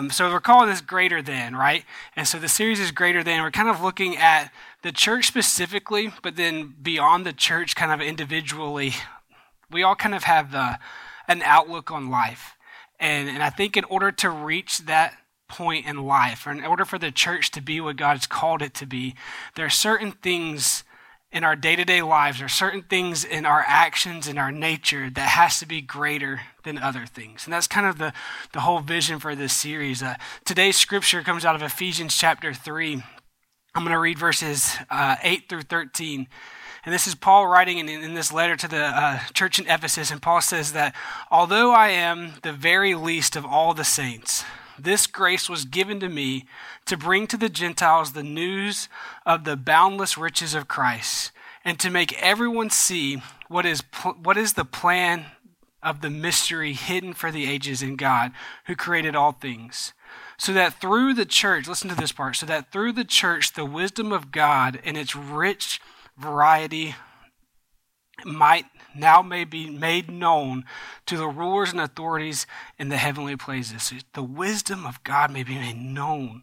Um, so we're calling this greater than, right? And so the series is greater than. We're kind of looking at the church specifically, but then beyond the church, kind of individually. We all kind of have uh, an outlook on life. And, and I think in order to reach that point in life, or in order for the church to be what God's called it to be, there are certain things in our day to day lives, are certain things in our actions, in our nature, that has to be greater than other things. And that's kind of the, the whole vision for this series. Uh, today's scripture comes out of Ephesians chapter 3. I'm going to read verses uh, 8 through 13. And this is Paul writing in, in this letter to the uh, church in Ephesus. And Paul says that, although I am the very least of all the saints, this grace was given to me to bring to the Gentiles the news of the boundless riches of Christ and to make everyone see what is, what is the plan of the mystery hidden for the ages in God who created all things. So that through the church, listen to this part, so that through the church, the wisdom of God in its rich variety might now may be made known to the rulers and authorities in the heavenly places. The wisdom of God may be made known.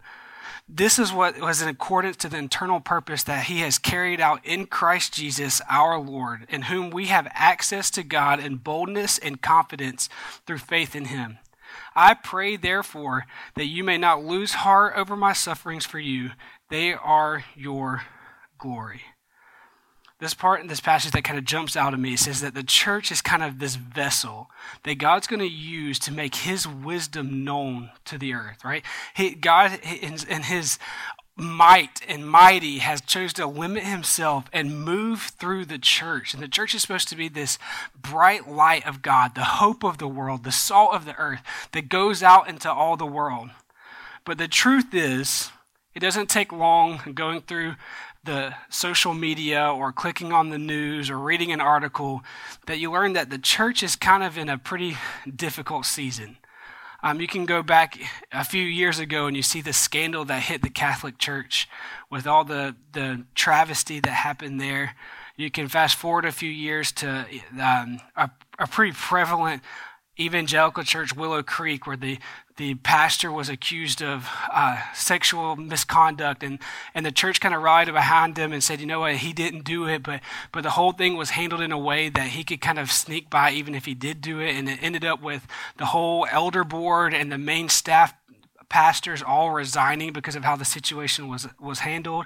This is what was in accordance to the internal purpose that he has carried out in Christ Jesus our Lord, in whom we have access to God in boldness and confidence through faith in him. I pray, therefore, that you may not lose heart over my sufferings for you. They are your glory this part in this passage that kind of jumps out at me says that the church is kind of this vessel that God's going to use to make his wisdom known to the earth, right? He, God, in, his might and mighty, has chose to limit himself and move through the church. And the church is supposed to be this bright light of God, the hope of the world, the salt of the earth that goes out into all the world. But the truth is, it doesn't take long going through the social media or clicking on the news or reading an article that you learn that the church is kind of in a pretty difficult season. Um, you can go back a few years ago and you see the scandal that hit the Catholic Church with all the, the travesty that happened there. You can fast forward a few years to um, a, a pretty prevalent evangelical church, Willow Creek, where the, the pastor was accused of uh, sexual misconduct, and, and the church kind of rallied behind him and said, you know what, he didn't do it, but, but the whole thing was handled in a way that he could kind of sneak by even if he did do it, and it ended up with the whole elder board and the main staff pastors all resigning because of how the situation was was handled.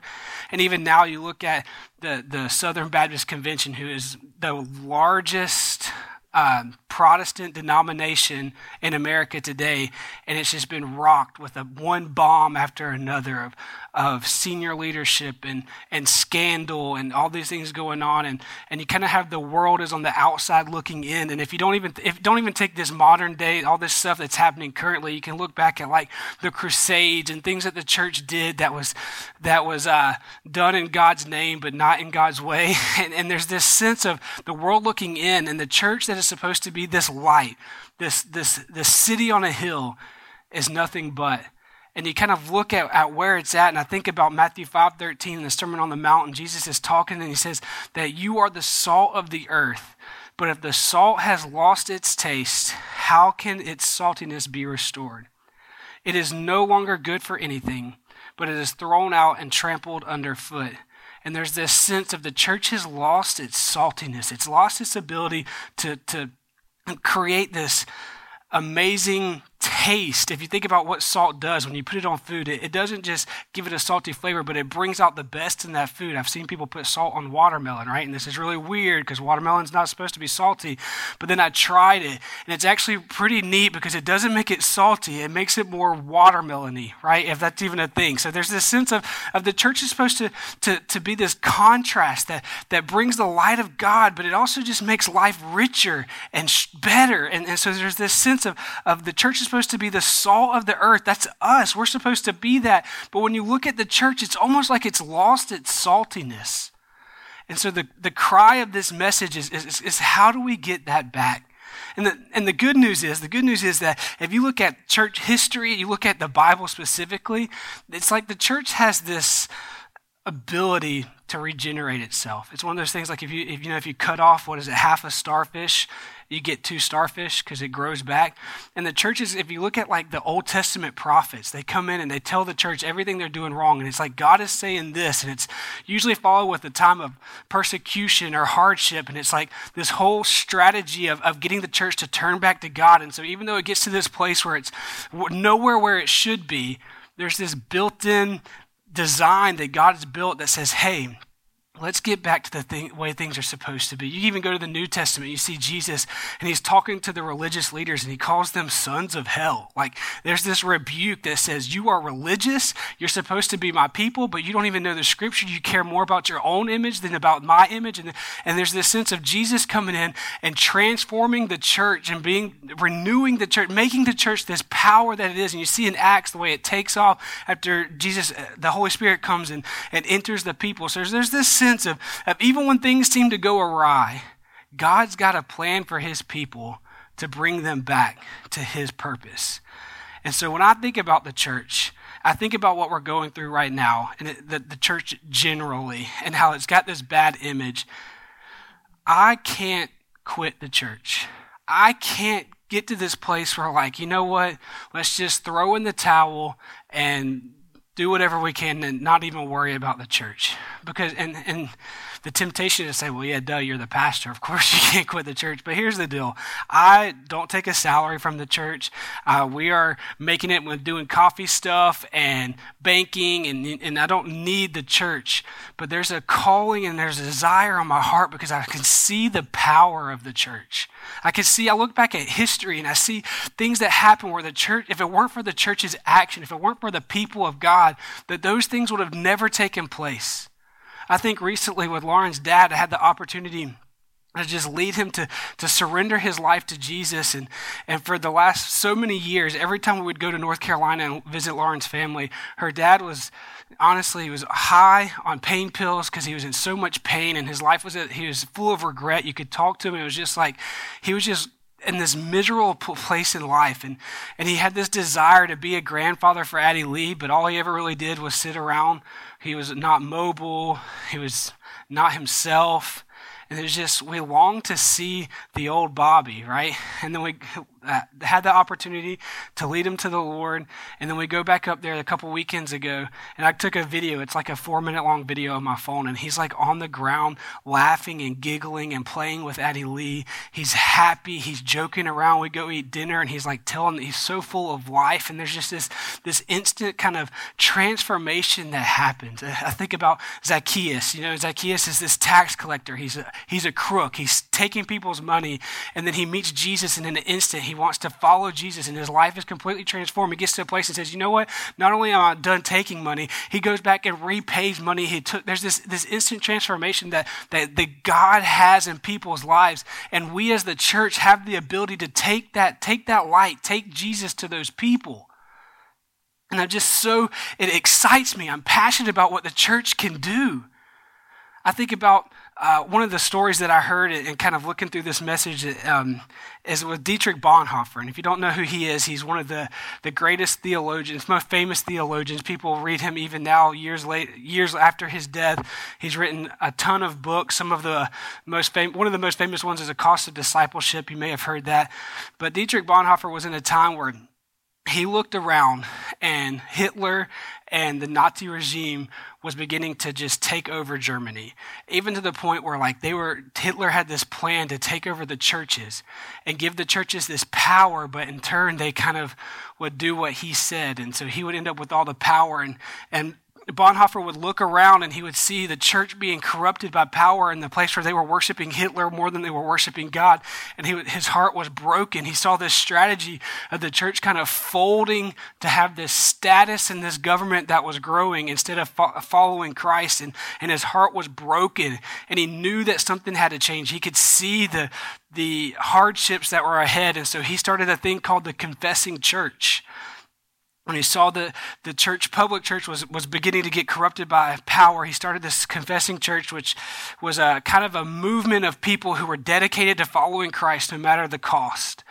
And even now you look at the the Southern Baptist Convention who is the largest um, Protestant denomination in America today, and it's just been rocked with a one bomb after another of, of senior leadership and, and scandal and all these things going on, and, and you kind of have the world is on the outside looking in, and if you don't even if don't even take this modern day, all this stuff that's happening currently, you can look back at like the Crusades and things that the church did that was that was uh, done in God's name but not in God's way, and, and there's this sense of the world looking in, and the church that is supposed to be this light, this, this, this city on a hill is nothing but and you kind of look at, at where it's at and i think about matthew 5.13 in the sermon on the mount and jesus is talking and he says that you are the salt of the earth but if the salt has lost its taste how can its saltiness be restored? It is no longer good for anything but it is thrown out and trampled underfoot. And there's this sense of the church has lost its saltiness. It's lost its ability to, to create this amazing taste. If you think about what salt does when you put it on food, it, it, doesn't just give it a salty flavor, but it brings out the best in that food. I've seen people put salt on watermelon, right? And this is really weird because watermelon's not supposed to be salty. But then I tried it, and it's actually pretty neat because it doesn't make it salty, it makes it more watermelony, right? If that's even a thing. So there's this sense of, of the church is supposed to, to, to be this contrast that, that brings the light of God, but it also just makes life richer and sh- better. And, and so there's this sense of, of the church is supposed to be the salt of the earth. That's us. We're supposed to be that. But when you look at the church, it's almost like it's lost its saltiness. And so the, the cry of this message is, is, is how do we get that back? And the, and the good news is, the good news is that if you look at church history, you look at the Bible specifically, it's like the church has this ability to regenerate itself. It's one of those things like if you if you know if you cut off what is it half a starfish you get two starfish because it grows back. And the churches, if you look at like the Old Testament prophets, they come in and they tell the church everything they're doing wrong. And it's like God is saying this, and it's usually followed with a time of persecution or hardship. And it's like this whole strategy of, of getting the church to turn back to God. And so even though it gets to this place where it's nowhere where it should be, there's this built in design that God has built that says, hey, Let's get back to the thing, way things are supposed to be. You even go to the New Testament, you see Jesus, and he's talking to the religious leaders, and he calls them sons of hell. Like, there's this rebuke that says, You are religious, you're supposed to be my people, but you don't even know the scripture. You care more about your own image than about my image. And, and there's this sense of Jesus coming in and transforming the church and being renewing the church, making the church this power that it is. And you see in Acts the way it takes off after Jesus, uh, the Holy Spirit comes in and enters the people. So there's, there's this sense sense of, of even when things seem to go awry, God's got a plan for his people to bring them back to his purpose. And so when I think about the church, I think about what we're going through right now and it, the, the church generally and how it's got this bad image. I can't quit the church. I can't get to this place where, like, you know what? Let's just throw in the towel and do whatever we can and not even worry about the church. Because, and, and the temptation to say, well, yeah, duh, you're the pastor. Of course you can't quit the church. But here's the deal I don't take a salary from the church. Uh, we are making it with doing coffee stuff and banking, and, and I don't need the church. But there's a calling and there's a desire on my heart because I can see the power of the church. I can see, I look back at history and I see things that happen where the church, if it weren't for the church's action, if it weren't for the people of God, that those things would have never taken place. I think recently with Lauren's dad, I had the opportunity to just lead him to, to surrender his life to Jesus. And, and for the last so many years, every time we would go to North Carolina and visit Lauren's family, her dad was honestly, he was high on pain pills because he was in so much pain and his life was, he was full of regret. You could talk to him. It was just like, he was just in this miserable place in life. And, and he had this desire to be a grandfather for Addie Lee, but all he ever really did was sit around. He was not mobile, he was not himself. And it was just, we longed to see the old Bobby, right? And then we uh, had the opportunity to lead him to the Lord. And then we go back up there a couple weekends ago, and I took a video. It's like a four minute long video on my phone, and he's like on the ground laughing and giggling and playing with Addie Lee. He's happy. He's joking around. We go eat dinner, and he's like telling, he's so full of life. And there's just this, this instant kind of transformation that happens. I think about Zacchaeus. You know, Zacchaeus is this tax collector. He's a, he's a crook. He's taking people's money, and then he meets Jesus, and in an instant, he wants to follow Jesus and his life is completely transformed. He gets to a place and says, You know what? Not only am I done taking money, he goes back and repays money he took. There's this, this instant transformation that, that, that God has in people's lives. And we as the church have the ability to take that, take that light, take Jesus to those people. And I'm just so, it excites me. I'm passionate about what the church can do. I think about uh, one of the stories that I heard and kind of looking through this message um, is with Dietrich Bonhoeffer. And if you don't know who he is, he's one of the, the greatest theologians, most famous theologians. People read him even now, years late, years after his death. He's written a ton of books. Some of the most fam- one of the most famous ones is A Cost of Discipleship. You may have heard that. But Dietrich Bonhoeffer was in a time where he looked around and Hitler and the Nazi regime was beginning to just take over Germany, even to the point where like they were Hitler had this plan to take over the churches and give the churches this power, but in turn they kind of would do what he said, and so he would end up with all the power and and Bonhoeffer would look around and he would see the church being corrupted by power in the place where they were worshiping Hitler more than they were worshiping God. And he, his heart was broken. He saw this strategy of the church kind of folding to have this status in this government that was growing instead of fo- following Christ. And, and his heart was broken. And he knew that something had to change. He could see the, the hardships that were ahead. And so he started a thing called the confessing church when he saw the, the church, public church, was, was beginning to get corrupted by power, he started this confessing church, which was a kind of a movement of people who were dedicated to following Christ no matter the cost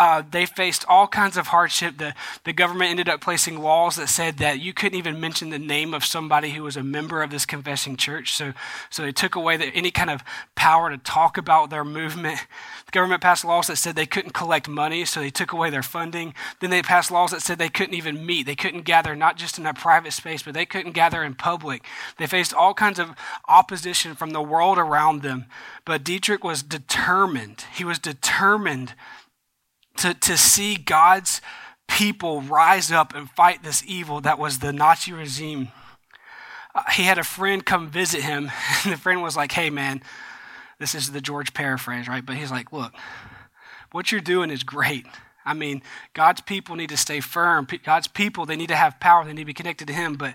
uh, they faced all kinds of hardship. The, the government ended up placing laws that said that you couldn't even mention the name of somebody who was a member of this confessing church. So, so they took away the, any kind of power to talk about their movement. The government passed laws that said they couldn't collect money, so they took away their funding. Then they passed laws that said they couldn't even meet. They couldn't gather, not just in a private space, but they couldn't gather in public. They faced all kinds of opposition from the world around them. But Dietrich was determined. He was determined to, to see God's people rise up and fight this evil that was the Nazi regime. Uh, he had a friend come visit him, and the friend was like, Hey, man, this is the George paraphrase, right? But he's like, Look, what you're doing is great. I mean, God's people need to stay firm. God's people, they need to have power. They need to be connected to Him. But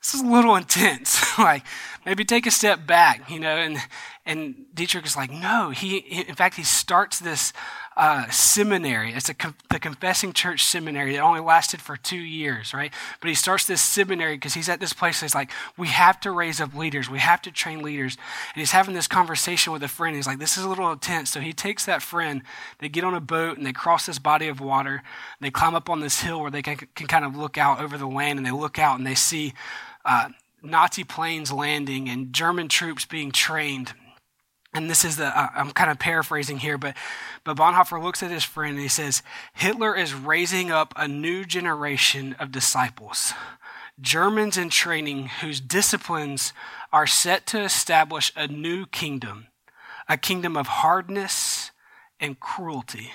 this is a little intense. like, maybe take a step back, you know? And, and Dietrich is like, no. He, in fact, he starts this uh, seminary. It's a, the Confessing Church Seminary. It only lasted for two years, right? But he starts this seminary because he's at this place that's like, we have to raise up leaders. We have to train leaders. And he's having this conversation with a friend. He's like, this is a little intense. So he takes that friend. They get on a boat and they cross this body of water. they climb up on this hill where they can, can kind of look out over the land and they look out and they see uh, Nazi planes landing and German troops being trained and this is the i'm kind of paraphrasing here but but bonhoeffer looks at his friend and he says hitler is raising up a new generation of disciples germans in training whose disciplines are set to establish a new kingdom a kingdom of hardness and cruelty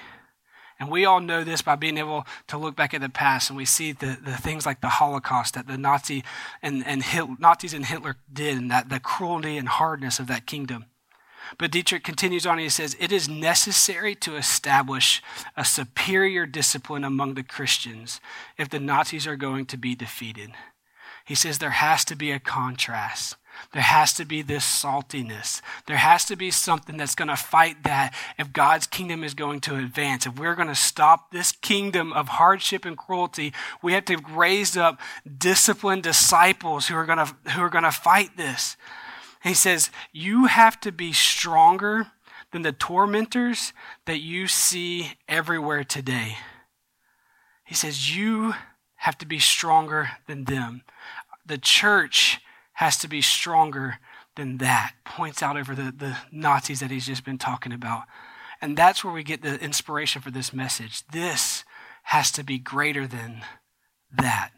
and we all know this by being able to look back at the past and we see the, the things like the Holocaust that the Nazi and, and Hitler, Nazis and Hitler did and that the cruelty and hardness of that kingdom. But Dietrich continues on, and he says, It is necessary to establish a superior discipline among the Christians if the Nazis are going to be defeated. He says there has to be a contrast. There has to be this saltiness. There has to be something that's going to fight that if God's kingdom is going to advance. If we're going to stop this kingdom of hardship and cruelty, we have to raise up disciplined disciples who are going to, who are going to fight this. He says, You have to be stronger than the tormentors that you see everywhere today. He says, You have to be stronger than them. The church has to be stronger than that. Points out over the, the Nazis that he's just been talking about. And that's where we get the inspiration for this message. This has to be greater than that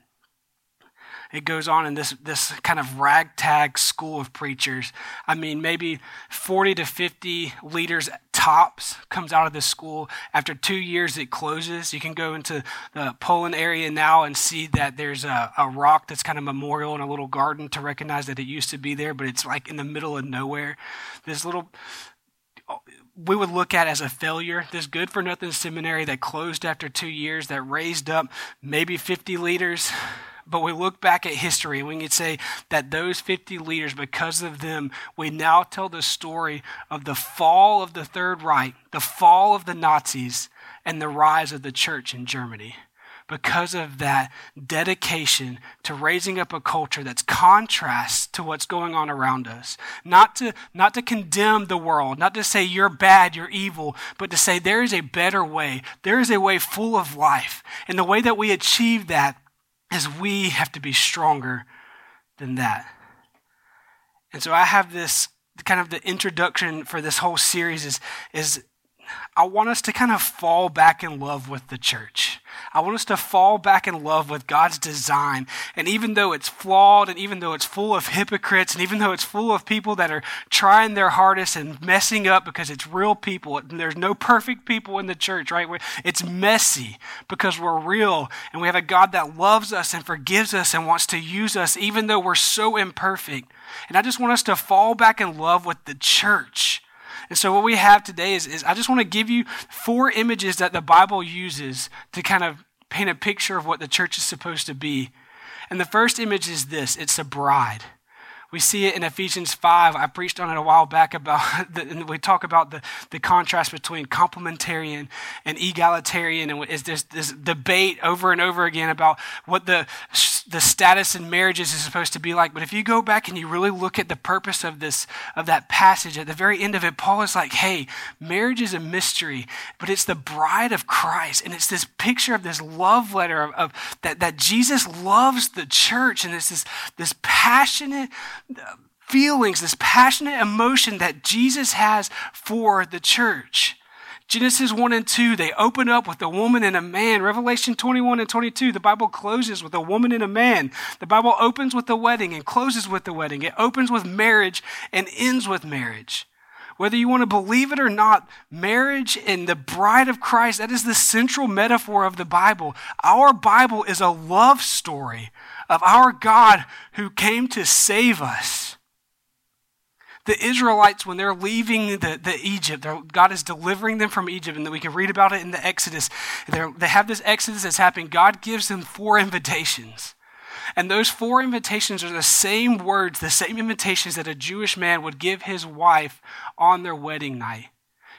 it goes on in this, this kind of ragtag school of preachers. I mean, maybe 40 to 50 leaders tops comes out of this school. After two years, it closes. You can go into the Poland area now and see that there's a, a rock that's kind of memorial in a little garden to recognize that it used to be there, but it's like in the middle of nowhere. This little we would look at as a failure. This good for nothing seminary that closed after two years, that raised up maybe 50 leaders, but we look back at history and we can say that those 50 leaders, because of them, we now tell the story of the fall of the Third Reich, the fall of the Nazis, and the rise of the church in Germany. because of that dedication to raising up a culture that's contrast to what's going on around us. Not to, not to condemn the world, not to say you're bad, you're evil, but to say there is a better way. There is a way full of life. And the way that we achieve that is we have to be stronger than that. And so I have this kind of the introduction for this whole series is, is I want us to kind of fall back in love with the church. I want us to fall back in love with God's design. And even though it's flawed, and even though it's full of hypocrites, and even though it's full of people that are trying their hardest and messing up because it's real people, and there's no perfect people in the church, right? It's messy because we're real, and we have a God that loves us and forgives us and wants to use us, even though we're so imperfect. And I just want us to fall back in love with the church and so what we have today is, is I just want to give you four images that the Bible uses to kind of paint a picture of what the church is supposed to be. And the first image is this it's a bride. We see it in Ephesians 5. I preached on it a while back about, the, and we talk about the, the contrast between complementarian and egalitarian. And is this, this debate over and over again about what the, the status in marriages is supposed to be like. But if you go back and you really look at the purpose of this, of that passage, at the very end of it, Paul is like, hey, marriage is a mystery, but it's the bride of Christ. And it's this picture of this love letter of, of that, that Jesus loves the church. And it's this, this passionate, feelings, this passionate emotion that Jesus has for the church. Genesis 1 and 2, they open up with a woman and a man. Revelation 21 and 22, the Bible closes with a woman and a man. The Bible opens with the wedding and closes with the wedding. It opens with marriage and ends with marriage. Whether you want to believe it or not, marriage and the bride of Christ, that is the central metaphor of the Bible. Our Bible is a love story of our God who came to save us. The Israelites, when they're leaving the, the Egypt, God is delivering them from Egypt, and we can read about it in the Exodus. They're, they have this Exodus that's happening. God gives them four invitations. And those four invitations are the same words, the same invitations that a Jewish man would give his wife on their wedding night.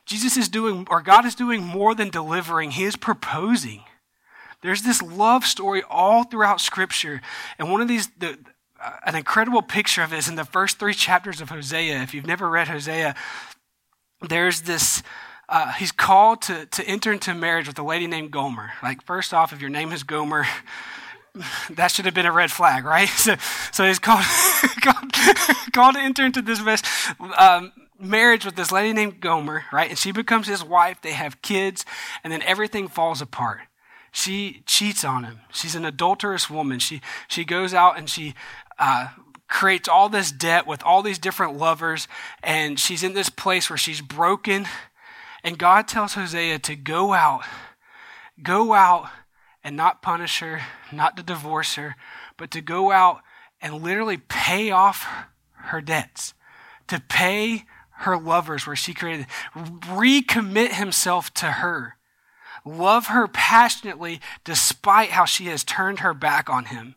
Jesus is doing, or God is doing more than delivering, He is proposing. There's this love story all throughout Scripture. And one of these, the, uh, an incredible picture of it is in the first three chapters of Hosea. If you've never read Hosea, there's this. Uh, he's called to, to enter into marriage with a lady named Gomer. Like, first off, if your name is Gomer, that should have been a red flag, right? So, so he's called, called, called to enter into this um, marriage with this lady named Gomer, right? And she becomes his wife. They have kids, and then everything falls apart she cheats on him. She's an adulterous woman. She, she goes out and she uh, creates all this debt with all these different lovers, and she's in this place where she's broken. And God tells Hosea to go out, go out and not punish her, not to divorce her, but to go out and literally pay off her debts, to pay her lovers where she created, recommit himself to her. Love her passionately despite how she has turned her back on him.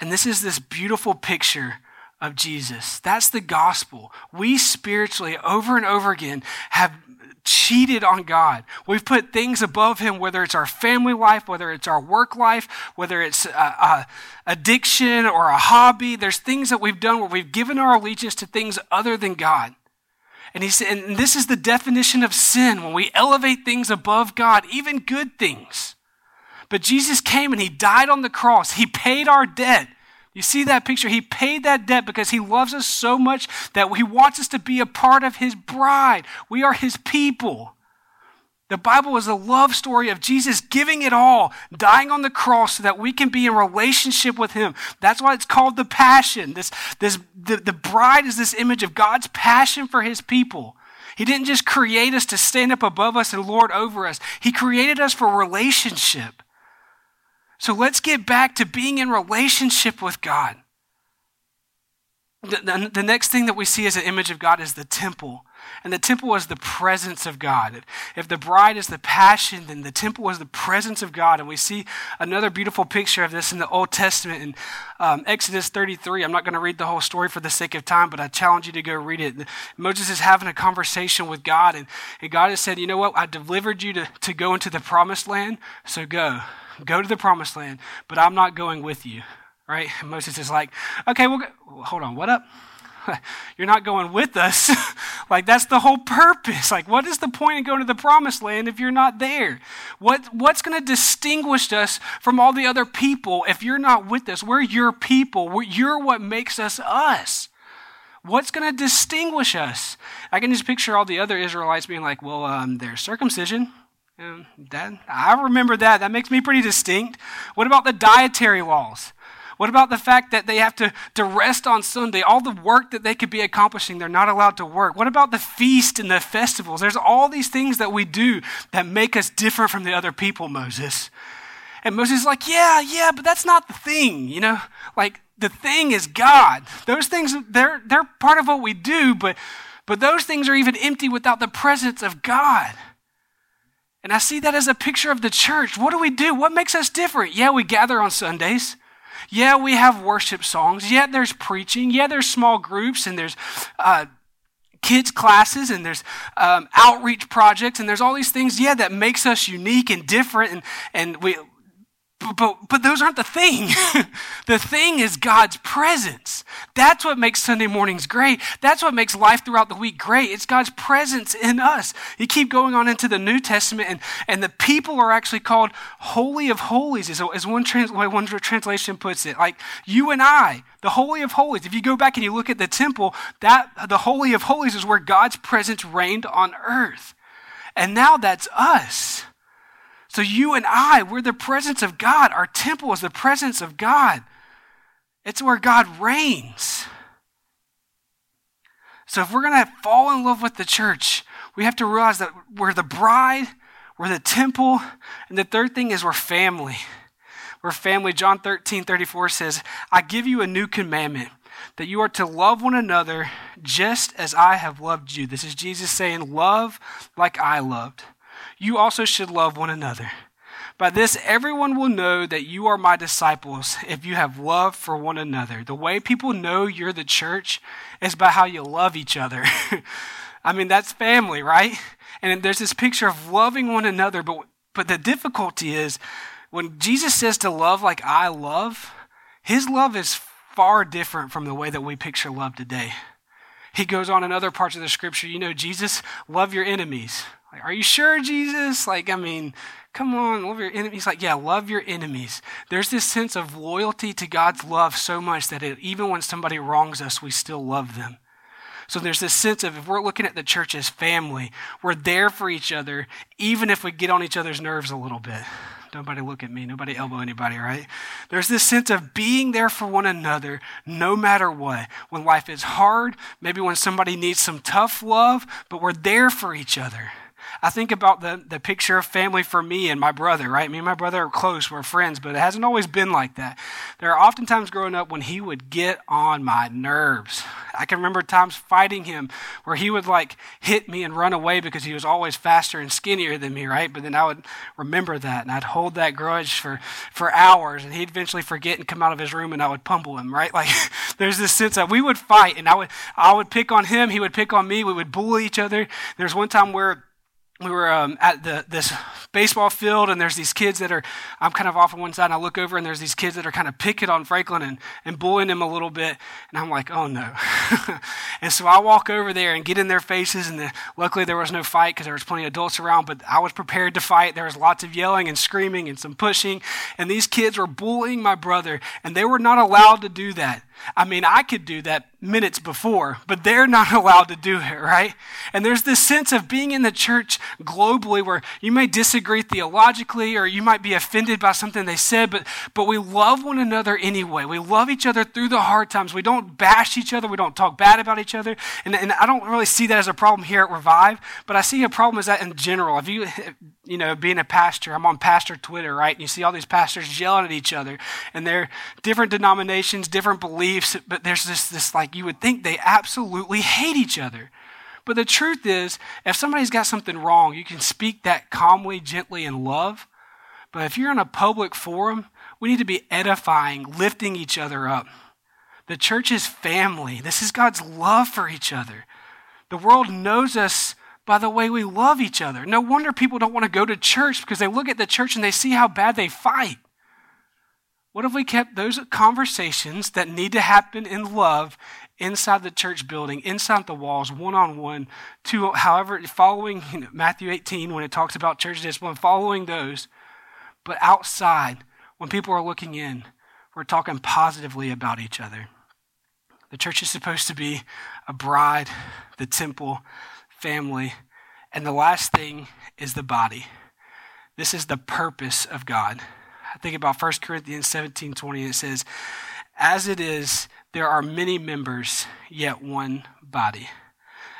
And this is this beautiful picture of Jesus. That's the gospel. We spiritually, over and over again, have cheated on God. We've put things above Him, whether it's our family life, whether it's our work life, whether it's a, addiction or a hobby. There's things that we've done where we've given our allegiance to things other than God. And he said, and this is the definition of sin when we elevate things above God, even good things. But Jesus came and he died on the cross. He paid our debt. You see that picture? He paid that debt because he loves us so much that he wants us to be a part of his bride. We are his people. The Bible is a love story of Jesus giving it all, dying on the cross so that we can be in relationship with him. That's why it's called the passion. This, this, the, the bride is this image of God's passion for his people. He didn't just create us to stand up above us and lord over us. He created us for relationship. So let's get back to being in relationship with God. The, the, the next thing that we see as an image of God is the temple. And the temple was the presence of God. If the bride is the passion, then the temple was the presence of God. And we see another beautiful picture of this in the Old Testament in um, Exodus 33. I'm not going to read the whole story for the sake of time, but I challenge you to go read it. Moses is having a conversation with God, and, and God has said, You know what? I delivered you to, to go into the promised land, so go. Go to the promised land, but I'm not going with you. Right? And Moses is like, Okay, well, hold on, what up? you're not going with us. like that's the whole purpose. Like what is the point of going to the promised land if you're not there? What what's going to distinguish us from all the other people if you're not with us? We're your people. We're, you're what makes us us. What's going to distinguish us? I can just picture all the other Israelites being like, "Well, um, there's circumcision." Um, that I remember that. That makes me pretty distinct. What about the dietary laws? What about the fact that they have to, to rest on Sunday? All the work that they could be accomplishing, they're not allowed to work. What about the feast and the festivals? There's all these things that we do that make us different from the other people, Moses. And Moses is like, yeah, yeah, but that's not the thing, you know? Like, the thing is God. Those things, they're, they're part of what we do, but, but those things are even empty without the presence of God. And I see that as a picture of the church. What do we do? What makes us different? Yeah, we gather on Sundays. Yeah, we have worship songs. Yeah, there's preaching. Yeah, there's small groups and there's uh, kids classes and there's um, outreach projects and there's all these things. Yeah, that makes us unique and different and and we but, but those aren't the thing. the thing is God's presence. That's what makes Sunday mornings great. That's what makes life throughout the week great. It's God's presence in us. You keep going on into the New Testament, and, and the people are actually called Holy of Holies, as, one, trans, one translation puts it. Like you and I, the Holy of Holies. If you go back and you look at the temple, that the Holy of Holies is where God's presence reigned on earth. And now that's us. So you and I, we're the presence of God. Our temple is the presence of God. It's where God reigns. So if we're going to fall in love with the church, we have to realize that we're the bride, we're the temple, and the third thing is we're family. We're family. John 13, 34 says, I give you a new commandment that you are to love one another just as I have loved you. This is Jesus saying, Love like I loved you also should love one another. By this, everyone will know that you are my disciples if you have love for one another. The way people know you're the church is by how you love each other. I mean, that's family, right? And there's this picture of loving one another, but, but the difficulty is when Jesus says to love like I love, his love is far different from the way that we picture love today. He goes on in other parts of the scripture, you know, Jesus, love your enemies. Like, are you sure, Jesus? Like, I mean, come on, love your enemies. Like, yeah, love your enemies. There's this sense of loyalty to God's love so much that it, even when somebody wrongs us, we still love them. So there's this sense of if we're looking at the church as family, we're there for each other, even if we get on each other's nerves a little bit. Nobody look at me. Nobody elbow anybody, right? There's this sense of being there for one another no matter what. When life is hard, maybe when somebody needs some tough love, but we're there for each other. I think about the, the picture of family for me and my brother, right? Me and my brother are close, we're friends, but it hasn't always been like that. There are often times growing up when he would get on my nerves. I can remember times fighting him where he would like hit me and run away because he was always faster and skinnier than me, right? But then I would remember that and I'd hold that grudge for, for hours and he'd eventually forget and come out of his room and I would pummel him, right? Like there's this sense that we would fight and I would, I would pick on him, he would pick on me, we would bully each other. There's one time where we were um, at the, this baseball field, and there's these kids that are, I'm kind of off on one side, and I look over, and there's these kids that are kind of picking on Franklin and, and bullying him a little bit. And I'm like, oh no. and so I walk over there and get in their faces, and the, luckily there was no fight because there was plenty of adults around, but I was prepared to fight. There was lots of yelling and screaming and some pushing, and these kids were bullying my brother, and they were not allowed to do that. I mean, I could do that minutes before, but they're not allowed to do it, right? And there's this sense of being in the church globally where you may disagree theologically or you might be offended by something they said, but, but we love one another anyway. We love each other through the hard times. We don't bash each other. We don't talk bad about each other. And, and I don't really see that as a problem here at Revive, but I see a problem as that in general. If you, you know, being a pastor, I'm on pastor Twitter, right? And you see all these pastors yelling at each other and they're different denominations, different beliefs, but there's this, this like, you would think they absolutely hate each other. But the truth is, if somebody's got something wrong, you can speak that calmly, gently, in love. But if you're in a public forum, we need to be edifying, lifting each other up. The church is family. This is God's love for each other. The world knows us by the way we love each other. No wonder people don't want to go to church because they look at the church and they see how bad they fight. What if we kept those conversations that need to happen in love inside the church building, inside the walls, one on one, to however, following you know, Matthew 18 when it talks about church discipline, following those, but outside, when people are looking in, we're talking positively about each other. The church is supposed to be a bride, the temple, family, and the last thing is the body. This is the purpose of God. Think about 1 Corinthians 17 20, it says, As it is, there are many members, yet one body.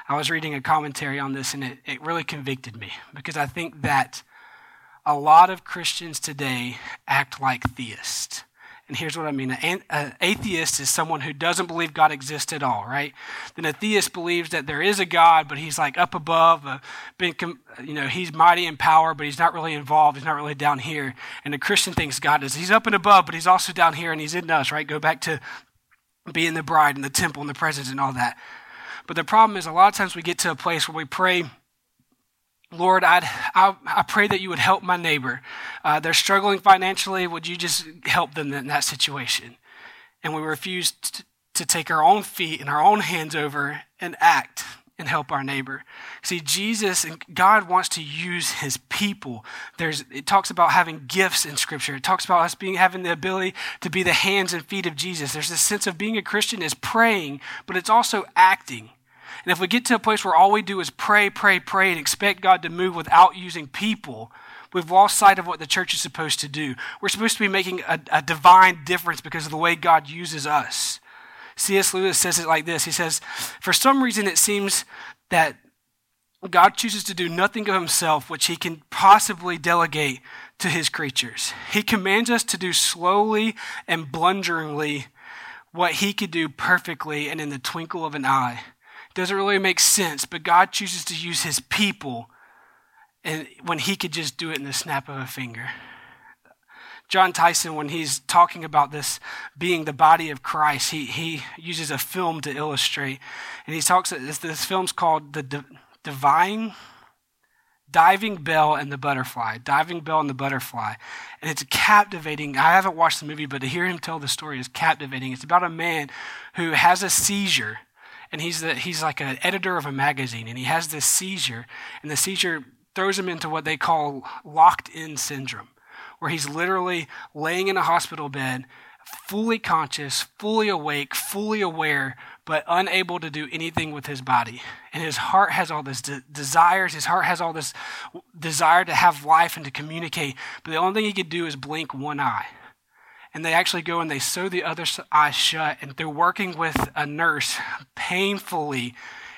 I was reading a commentary on this and it, it really convicted me because I think that a lot of Christians today act like deists. And here's what I mean an atheist is someone who doesn't believe God exists at all, right? Then a deist believes that there is a God, but he's like up above, uh, been, you know, he's mighty in power, but he's not really involved. He's not really down here. And the Christian thinks God is, he's up and above, but he's also down here and he's in us, right? Go back to being the bride and the temple and the presence and all that. But the problem is, a lot of times we get to a place where we pray Lord, I'd, I, I pray that you would help my neighbor. Uh, they're struggling financially. Would you just help them in that situation? And we refuse to, to take our own feet and our own hands over and act and help our neighbor. See, Jesus and God wants to use his people. There's, it talks about having gifts in scripture. It talks about us being, having the ability to be the hands and feet of Jesus. There's this sense of being a Christian is praying, but it's also acting. And if we get to a place where all we do is pray, pray, pray, and expect God to move without using people, we've lost sight of what the church is supposed to do. We're supposed to be making a, a divine difference because of the way God uses us. C.S. Lewis says it like this He says, For some reason, it seems that God chooses to do nothing of himself which he can possibly delegate to his creatures. He commands us to do slowly and blunderingly what he could do perfectly and in the twinkle of an eye doesn't really make sense, but God chooses to use his people and when he could just do it in the snap of a finger. Jon Tyson, when he's talking about this being the body of Christ, he, he uses a film to illustrate. And he talks, this, this film's called The Divine Diving Bell and the Butterfly. Diving Bell and the Butterfly. And it's captivating. I haven't watched the movie, but to hear him tell the story is captivating. It's about a man who has a seizure and he's the, he's like an editor of a magazine, and he has this seizure, and the seizure throws him into what they call locked in syndrome, where he's literally laying in a hospital bed, fully conscious, fully awake, fully aware, but unable to do anything with his body. And his heart has all this de- desires. His heart has all this desire to have life and to communicate. But the only thing he could do is blink one eye and they actually go and they sew the other eye shut. And through working with a nurse, painfully,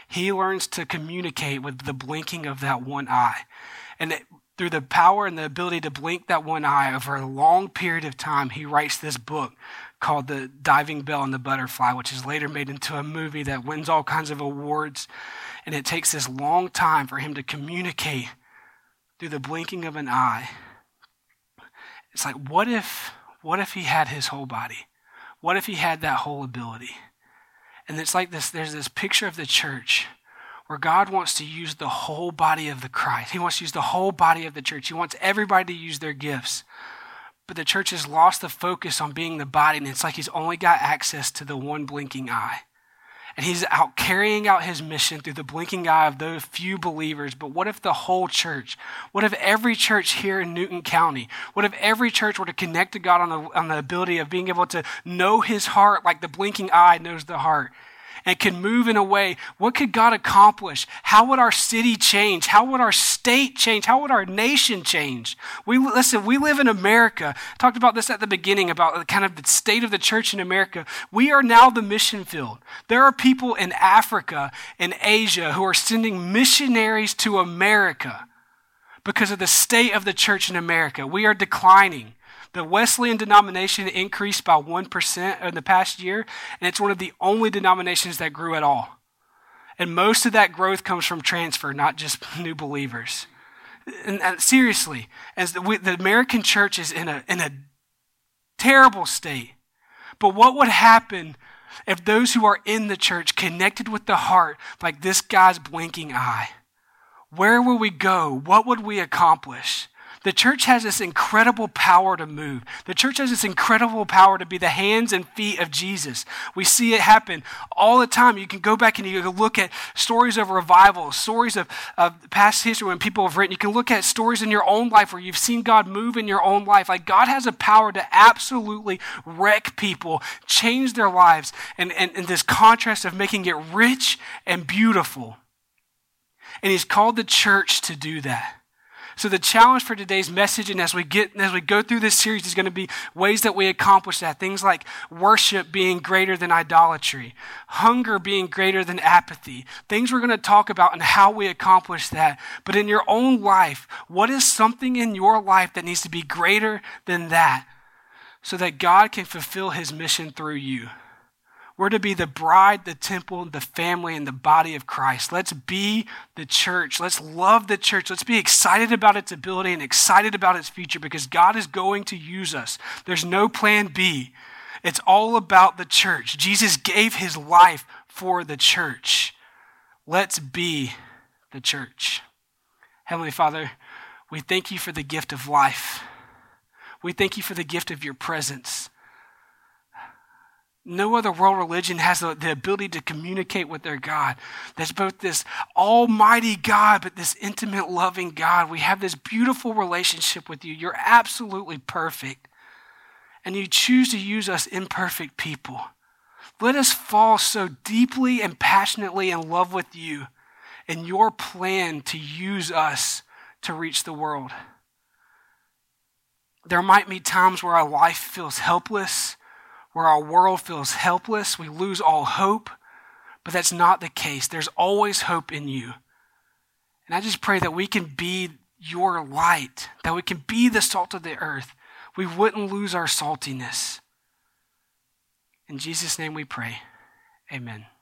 he learns to communicate with the blinking of that one eye. And it, through the power and the ability to blink that one eye over a long period of time, he writes this book called The Diving Bell and the Butterfly, which is later made into a movie that wins all kinds of awards. And it takes this long time for him to communicate through the blinking of an eye. It's like, what if what if he had his whole body? What if he had that whole ability? And it's like this there's this picture of the church where God wants to use the whole body of the Christ. He wants to use the whole body of the church. He wants everybody to use their gifts. But the church has lost the focus on being the body, and it's like he's only got access to the one blinking eye. And he's out carrying out his mission through the blinking eye of those few believers. But what if the whole church, what if every church here in Newton County, what if every church were to connect to God on the, on the ability of being able to know his heart like the blinking eye knows the heart? And can move in a way, what could God accomplish? How would our city change? How would our state change? How would our nation change? We listen, we live in America. I talked about this at the beginning about the kind of the state of the church in America. We are now the mission field. There are people in Africa and Asia who are sending missionaries to America because of the state of the church in America. We are declining. The Wesleyan denomination increased by 1% in the past year, and it's one of the only denominations that grew at all. And most of that growth comes from transfer, not just new believers. And, and seriously, as the, we, the American church is in a, in a terrible state. But what would happen if those who are in the church connected with the heart like this guy's blinking eye? Where will we go? What would we accomplish? The church has this incredible power to move. The church has this incredible power to be the hands and feet of Jesus. We see it happen all the time. You can go back and you can look at stories of revival, stories of, of past history when people have written. You can look at stories in your own life where you've seen God move in your own life. Like God has a power to absolutely wreck people, change their lives, and, and, and this contrast of making it rich and beautiful. And He's called the church to do that. So the challenge for today's message and as we get as we go through this series is going to be ways that we accomplish that. Things like worship being greater than idolatry, hunger being greater than apathy. Things we're going to talk about and how we accomplish that. But in your own life, what is something in your life that needs to be greater than that so that God can fulfill his mission through you? We're to be the bride, the temple, the family, and the body of Christ. Let's be the church. Let's love the church. Let's be excited about its ability and excited about its future because God is going to use us. There's no plan B. It's all about the church. Jesus gave his life for the church. Let's be the church. Heavenly Father, we thank you for the gift of life. We thank you for the gift of your presence. No other world religion has the, the, ability to communicate with their God. That's both this almighty God, but this intimate, loving God. We have this beautiful relationship with you. You're absolutely perfect. And you choose to use us imperfect people. Let us fall so deeply and passionately in love with you and your plan to use us to reach the world. There might be times where our life feels helpless where our world feels helpless, we lose all hope, but that's not the case. There's always hope in you. And I just pray that we can be your light, that we can be the salt of the earth. We wouldn't lose our saltiness. In Jesus' name we pray. Amen.